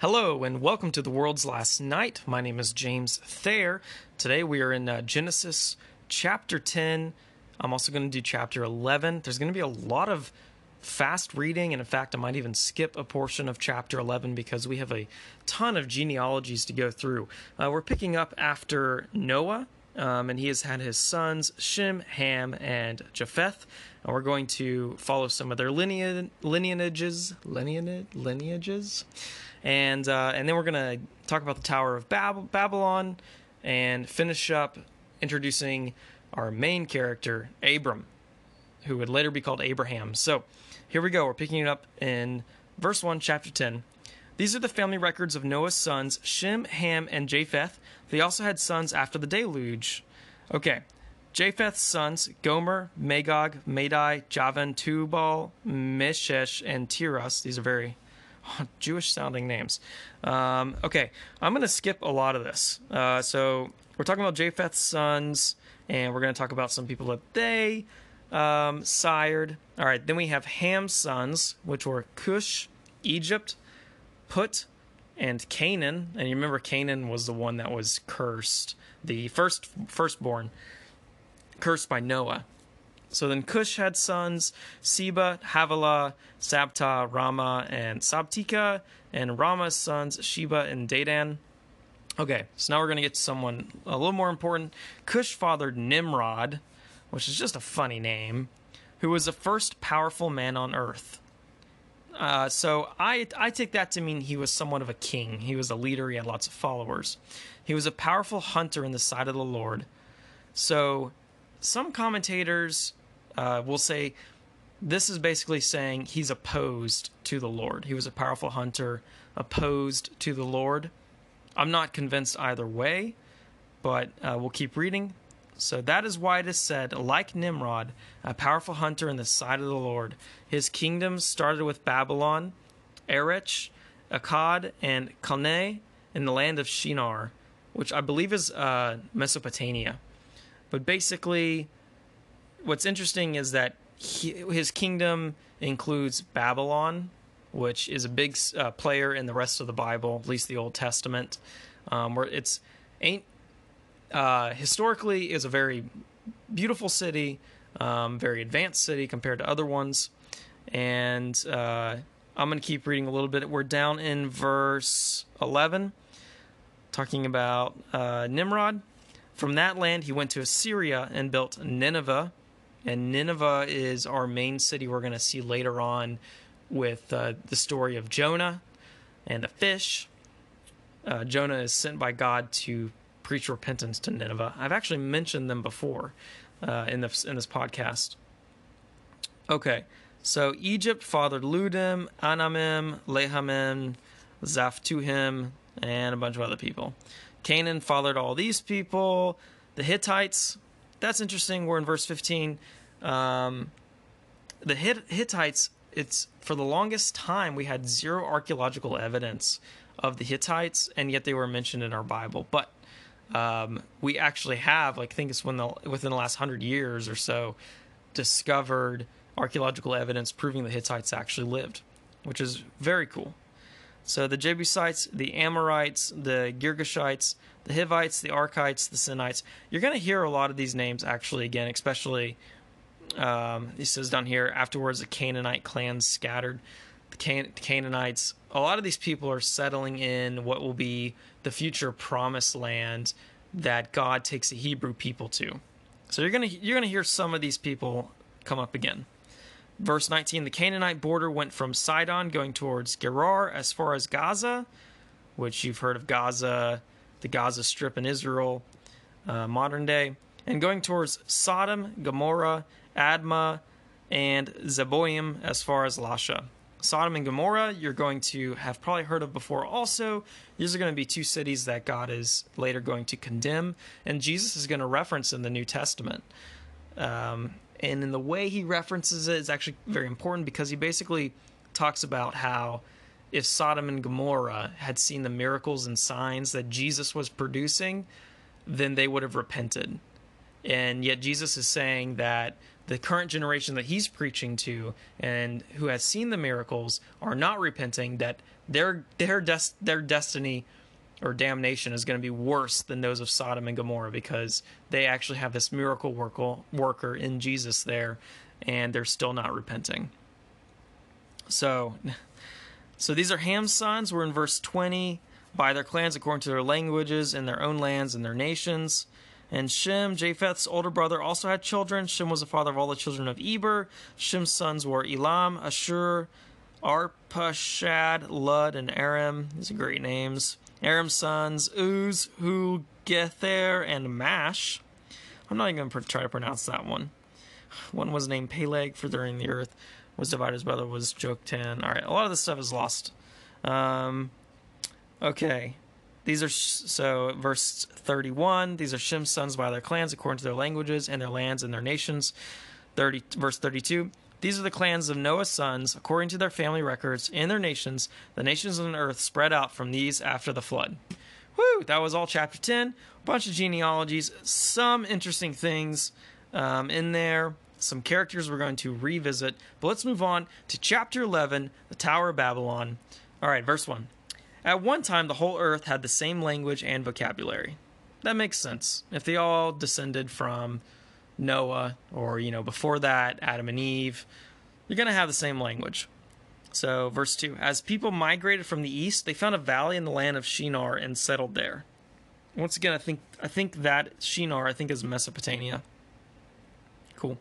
Hello and welcome to the world's last night. My name is James Thayer. Today we are in uh, Genesis chapter 10. I'm also going to do chapter 11. There's going to be a lot of fast reading, and in fact, I might even skip a portion of chapter 11 because we have a ton of genealogies to go through. Uh, we're picking up after Noah. Um, and he has had his sons Shem, Ham, and Japheth. And we're going to follow some of their lineage, lineages, lineage, lineages, and uh, and then we're to talk about the Tower of Bab- Babylon, and finish up introducing our main character, Abram, who would later be called Abraham. So here we go. We're picking it up in verse 1, chapter 10. These are the family records of Noah's sons, Shem, Ham, and Japheth. They also had sons after the deluge. Okay. Japheth's sons, Gomer, Magog, Madai, Javan, Tubal, Meshech, and Tiras. These are very Jewish sounding names. Um, okay, I'm going to skip a lot of this. Uh, so we're talking about Japheth's sons, and we're going to talk about some people that they um, sired. All right, then we have Ham's sons, which were Cush, Egypt, Put, and Canaan. And you remember Canaan was the one that was cursed, the first firstborn, cursed by Noah. So then Cush had sons Seba, Havilah, Sabtah, Raamah, and Sabteca, and Raamah's sons Sheba and Dedan. Okay, so now we're going to get to someone a little more important. Cush fathered Nimrod, which is just a funny name, who was the first powerful man on earth. Uh, so I I take that to mean he was somewhat of a king. He was a leader. He had lots of followers. He was a powerful hunter in the sight of the Lord. So some commentators uh, will say this is basically saying he's opposed to the Lord. He was a powerful hunter, opposed to the Lord. I'm not convinced either way, but uh, we'll keep reading. So that is why it is said, like Nimrod, a powerful hunter in the sight of the Lord. His kingdom started with Babylon, Erech, Akkad, and Calneh in the land of Shinar, which I believe is uh, Mesopotamia. But basically, what's interesting is that he, his kingdom includes Babylon, which is a big uh, player in the rest of the Bible, at least the Old Testament, um, where it's ain't uh, historically is a very beautiful city, um, very advanced city compared to other ones. And uh, I'm going to keep reading a little bit. We're down in verse 11, talking about uh, Nimrod. From that land, he went to Assyria and built Nineveh. And Nineveh is our main city we're going to see later on with uh, the story of Jonah and the fish. Uh, Jonah is sent by God to preach repentance to Nineveh. I've actually mentioned them before uh, in this in this podcast. Okay, so Egypt fathered Ludim, Anamim, Lehabim, Zaphtuhim, and a bunch of other people. Canaan fathered all these people. The Hittites, that's interesting. We're in verse 15. Um, the Hittites, it's for the longest time we had zero archaeological evidence of the Hittites, and yet they were mentioned in our Bible. But um, we actually have, like, I think it's when the, within the last hundred years or so, discovered archaeological evidence proving the Hittites actually lived, which is very cool. So the Jebusites, the Amorites, the Girgashites, the Hivites, the Arkites, the Sinites. You're going to hear a lot of these names actually again, especially. Um, he says down here afterwards, the Canaanite clans scattered. The, Can- the Canaanites. A lot of these people are settling in what will be the future promised land that God takes the Hebrew people to. So you're gonna you're gonna hear some of these people come up again. Verse 19: The Canaanite border went from Sidon, going towards Gerar, as far as Gaza, which you've heard of Gaza, the Gaza Strip in Israel, uh, modern day, and going towards Sodom, Gomorrah, Admah, and Zeboim, as far as Lasha. Sodom and Gomorrah, you're going to have probably heard of before also. These are going to be two cities that God is later going to condemn, and Jesus is going to reference in the New Testament. Um, and in the way he references it is actually very important because he basically talks about how if Sodom and Gomorrah had seen the miracles and signs that Jesus was producing, then they would have repented. And yet Jesus is saying that the current generation that he's preaching to and who has seen the miracles are not repenting that their their des- their destiny or damnation is going to be worse than those of Sodom and Gomorrah because they actually have this miracle worker in Jesus there and they're still not repenting. So so these are Ham's sons. We're in verse 20 by their clans according to their languages in their own lands and their nations. And Shem, Japheth's older brother, also had children. Shem was the father of all the children of Eber. Shem's sons were Elam, Ashur, Arpachshad, Lud, and Aram. These are great names. Aram's sons, Uz, Hu, Gether, and Mash. I'm not even going to try to pronounce that one. One was named Peleg, furthering the earth. Was divided his brother was Joktan. All right, a lot of this stuff is lost. Um, okay, these are so verse 31. These are Shem's sons by their clans according to their languages and their lands and their nations. 30 verse 32. These are the clans of Noah's sons according to their family records and their nations. The nations on earth spread out from these after the flood. Woo! That was all chapter 10. A bunch of genealogies, some interesting things um, in there, some characters we're going to revisit. But let's move on to chapter 11, the Tower of Babylon. All right, verse 1. At one time, the whole earth had the same language and vocabulary. That makes sense. If they all descended from Noah, or, you know, before that, Adam and Eve, you're going to have the same language. So, verse 2 As people migrated from the east, they found a valley in the land of Shinar and settled there. Once again, I think I think that Shinar, I think, is Mesopotamia. Cool.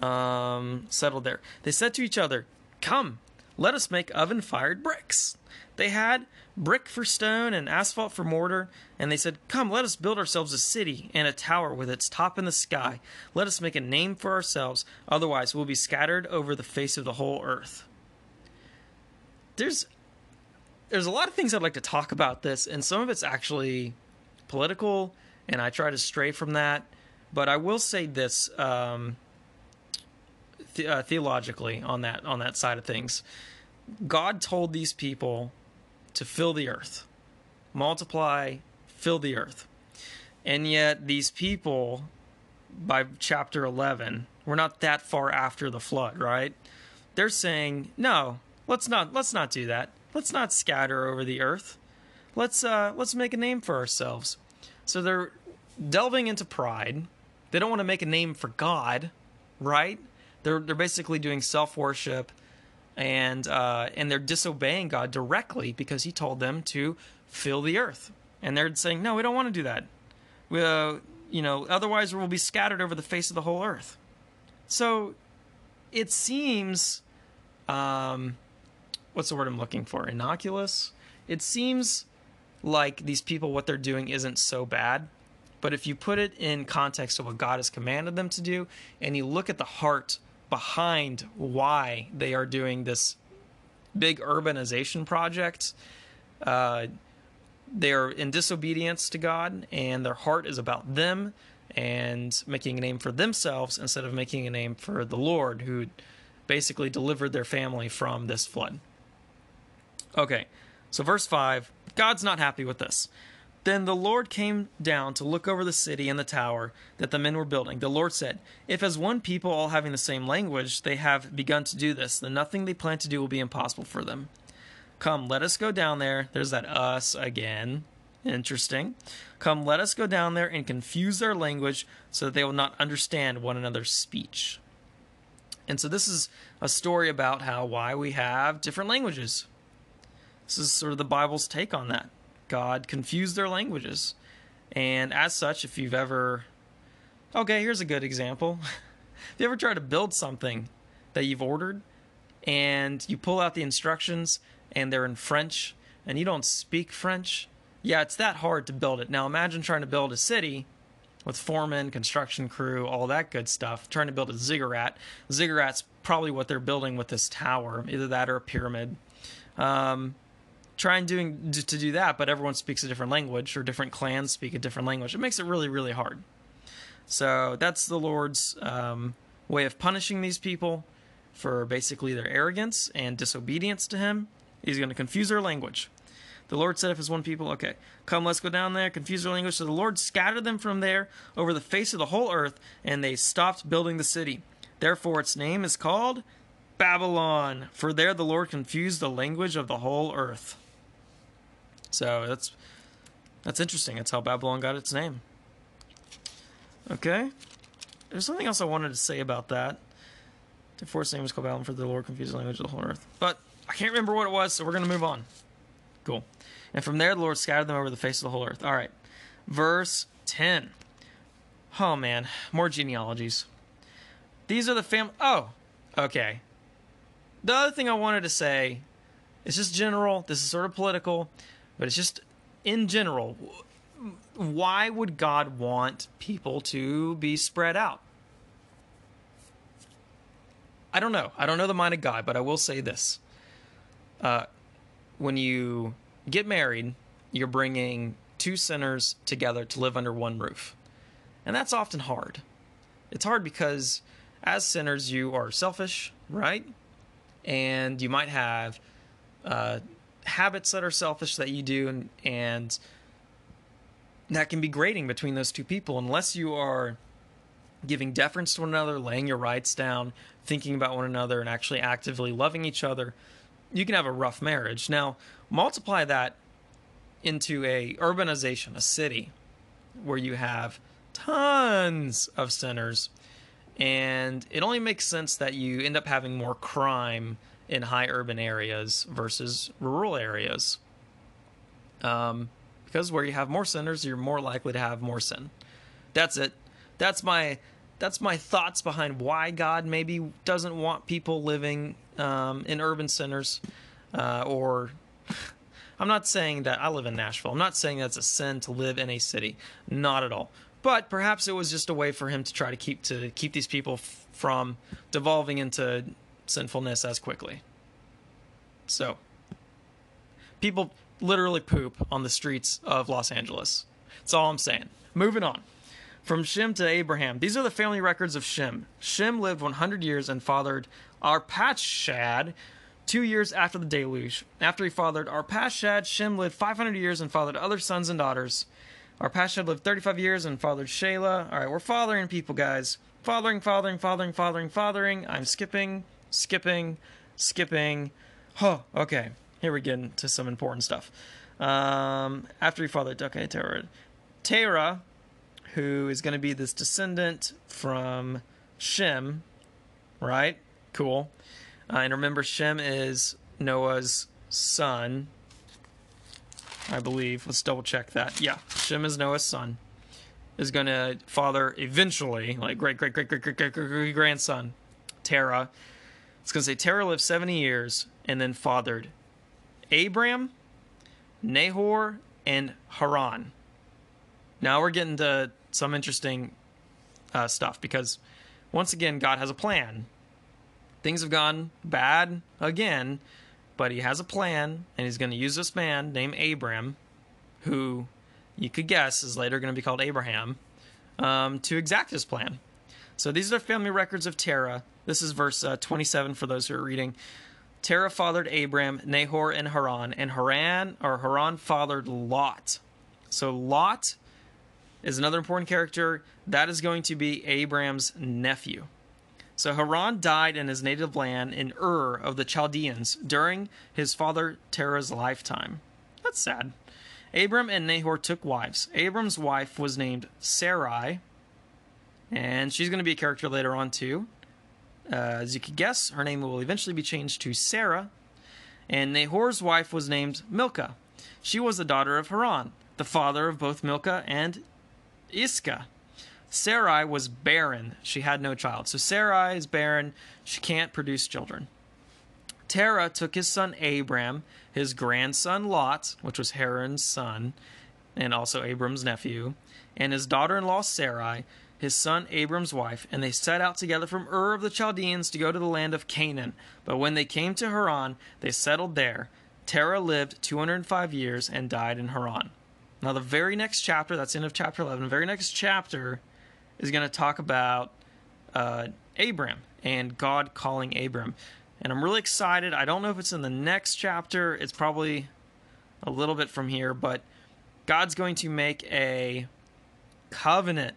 Um, settled there. They said to each other, Come, let us make oven fired bricks. They had brick for stone and asphalt for mortar, and they said, Come, let us build ourselves a city and a tower with its top in the sky. Let us make a name for ourselves, otherwise we'll be scattered over the face of the whole earth. There's there's a lot of things I'd like to talk about this, and some of it's actually political, and I try to stray from that. But I will say this um, the, uh, theologically on that on that side of things. God told these people to fill the earth, multiply, fill the earth. And yet, these people, by chapter 11, we're not that far after the flood, right? They're saying, no, let's not, let's not do that. Let's not scatter over the earth. Let's, uh, let's make a name for ourselves. So they're delving into pride. They don't want to make a name for God, right? They're, they're basically doing self worship and uh, and they're disobeying God directly because He told them to fill the earth, and they're saying, "No, we don't want to do that. We, uh, you know, otherwise we'll be scattered over the face of the whole earth." So, it seems, um, what's the word I'm looking for? Innocuous. It seems like these people, what they're doing isn't so bad. But if you put it in context of what God has commanded them to do, and you look at the heart behind why they are doing this big urbanization project. Uh, they're in disobedience to God, and their heart is about them and making a name for themselves instead of making a name for the Lord, who basically delivered their family from this flood. Okay, so verse 5 God's not happy with this. Then the Lord came down to look over the city and the tower that the men were building. The Lord said, If as one people, all having the same language, they have begun to do this, then nothing they plan to do will be impossible for them. Come, let us go down there. There's that us again. Interesting. Come, let us go down there and confuse their language so that they will not understand one another's speech. And so this is a story about how why we have different languages. This is sort of the Bible's take on that. God confused their languages. And as such, if you've ever. Okay, here's a good example. if you ever try to build something that you've ordered and you pull out the instructions and they're in French and you don't speak French, yeah, it's that hard to build it. Now imagine trying to build a city with foremen, construction crew, all that good stuff, trying to build a ziggurat. Ziggurat's probably what they're building with this tower, either that or a pyramid. Um, trying doing to do that, but everyone speaks a different language or different clans speak a different language. It makes it really really hard. So that's the Lord's um, way of punishing these people for basically their arrogance and disobedience to Him. He's going to confuse their language. The Lord said, if it's one people, okay, come, let's go down there, confuse their language. So the Lord scattered them from there over the face of the whole earth, and they stopped building the city. Therefore, its name is called Babylon, for there the Lord confused the language of the whole earth. So that's that's interesting. That's how Babylon got its name. Okay. There's something else I wanted to say about that. The fourth name is called Babylon, for the Lord confused the language of the whole earth. But I can't remember what it was, so we're going to move on. Cool. And from there, the Lord scattered them over the face of the whole earth. All right. Verse 10. Oh, man. More genealogies. These are the fam. Oh, okay. The other thing I wanted to say is just general. This is sort of political, but it's just in general. Why would God want people to be spread out? I don't know. I don't know the mind of God, but I will say this. Uh, when you get married, you're bringing two sinners together to live under one roof. And that's often hard. It's hard because as sinners, you are selfish, right? And you might have uh, habits that are selfish that you do, and, and that can be grating between those two people unless you are giving deference to one another, laying your rights down, thinking about one another, and actually actively loving each other. You can have a rough marriage. Now, multiply that into a urbanization, a city, where you have tons of sinners and it only makes sense that you end up having more crime in high urban areas versus rural areas. Um, because where you have more sinners, you're more likely to have more sin. That's it. That's my that's my thoughts behind why God maybe doesn't want people living um, in urban centers, uh, or I'm not saying that I live in Nashville. I'm not saying that's a sin to live in a city. Not at all. But perhaps it was just a way for him to try to keep to keep these people f- from devolving into sinfulness as quickly. So, people literally poop on the streets of Los Angeles. That's all I'm saying. Moving on. From Shem to Abraham. These are the family records of Shem. Shem lived 100 years and fathered Arpachshad two years after the deluge. After he fathered Arpachshad, Shem lived 500 years and fathered other sons and daughters. Arpachshad lived 35 years and fathered Shelah. All right, we're fathering people, guys. Fathering, fathering, fathering, fathering, fathering. I'm skipping, skipping, skipping. Oh, okay. Here we get into some important stuff. Um, after he fathered, okay, Terah. Terah, who is going to be this descendant from Shem, right? Cool. Uh, and remember, Shem is Noah's son, I believe. Let's double check that. Yeah, Shem is Noah's son. Is going to father eventually, like great, great, great, great, great, great, great, great grandson, Terah. It's going to say Terah lived 70 years and then fathered Abram, Nahor, and Haran. Now we're getting to some interesting uh, stuff because once again, God has a plan. Things have gone bad again but he has a plan, and he's going to use this man named Abram, who you could guess is later going to be called Abraham, um, to exact his plan. So these are the family records of Terah. This is verse uh, 27 for those who are reading. Terah fathered Abram, Nahor, and Haran, and Haran or Haran fathered Lot. So Lot is another important character. That is going to be Abram's nephew. So Haran died in his native land in Ur of the Chaldeans during his father Terah's lifetime. That's sad. Abram and Nahor took wives. Abram's wife was named Sarai, and she's going to be a character later on too. Uh, as you could guess, her name will eventually be changed to Sarah. And Nahor's wife was named Milcah. She was the daughter of Haran, the father of both Milcah and Iscah. Sarai was barren. She had no child. So Sarai is barren. She can't produce children. Terah took his son Abram, his grandson Lot, which was Haran's son, and also Abram's nephew, and his daughter in law Sarai, his son Abram's wife, and they set out together from Ur of the Chaldeans to go to the land of Canaan. But when they came to Haran, they settled there. Terah lived 205 years and died in Haran. Now, the very next chapter, that's end of chapter 11, the very next chapter is going to talk about uh, Abram and God calling Abram. And I'm really excited. I don't know if it's in the next chapter, it's probably a little bit from here, but God's going to make a covenant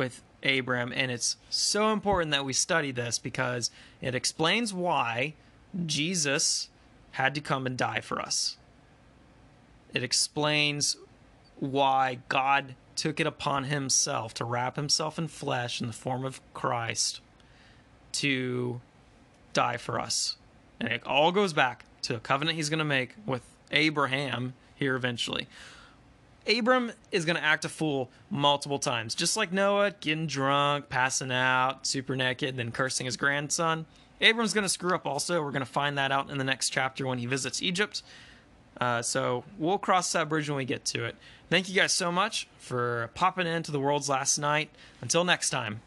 with Abram, and it's so important that we study this because it explains why Jesus had to come and die for us. It explains why God took it upon himself to wrap himself in flesh in the form of Christ to die for us. And it all goes back to a covenant he's going to make with Abraham here eventually. Abram is going to act a fool multiple times, just like Noah, getting drunk, passing out, super naked, then cursing his grandson. Abram's going to screw up also. We're going to find that out in the next chapter when he visits Egypt. Uh, so we'll cross that bridge when we get to it. Thank you guys so much for popping into the world's last night. Until next time.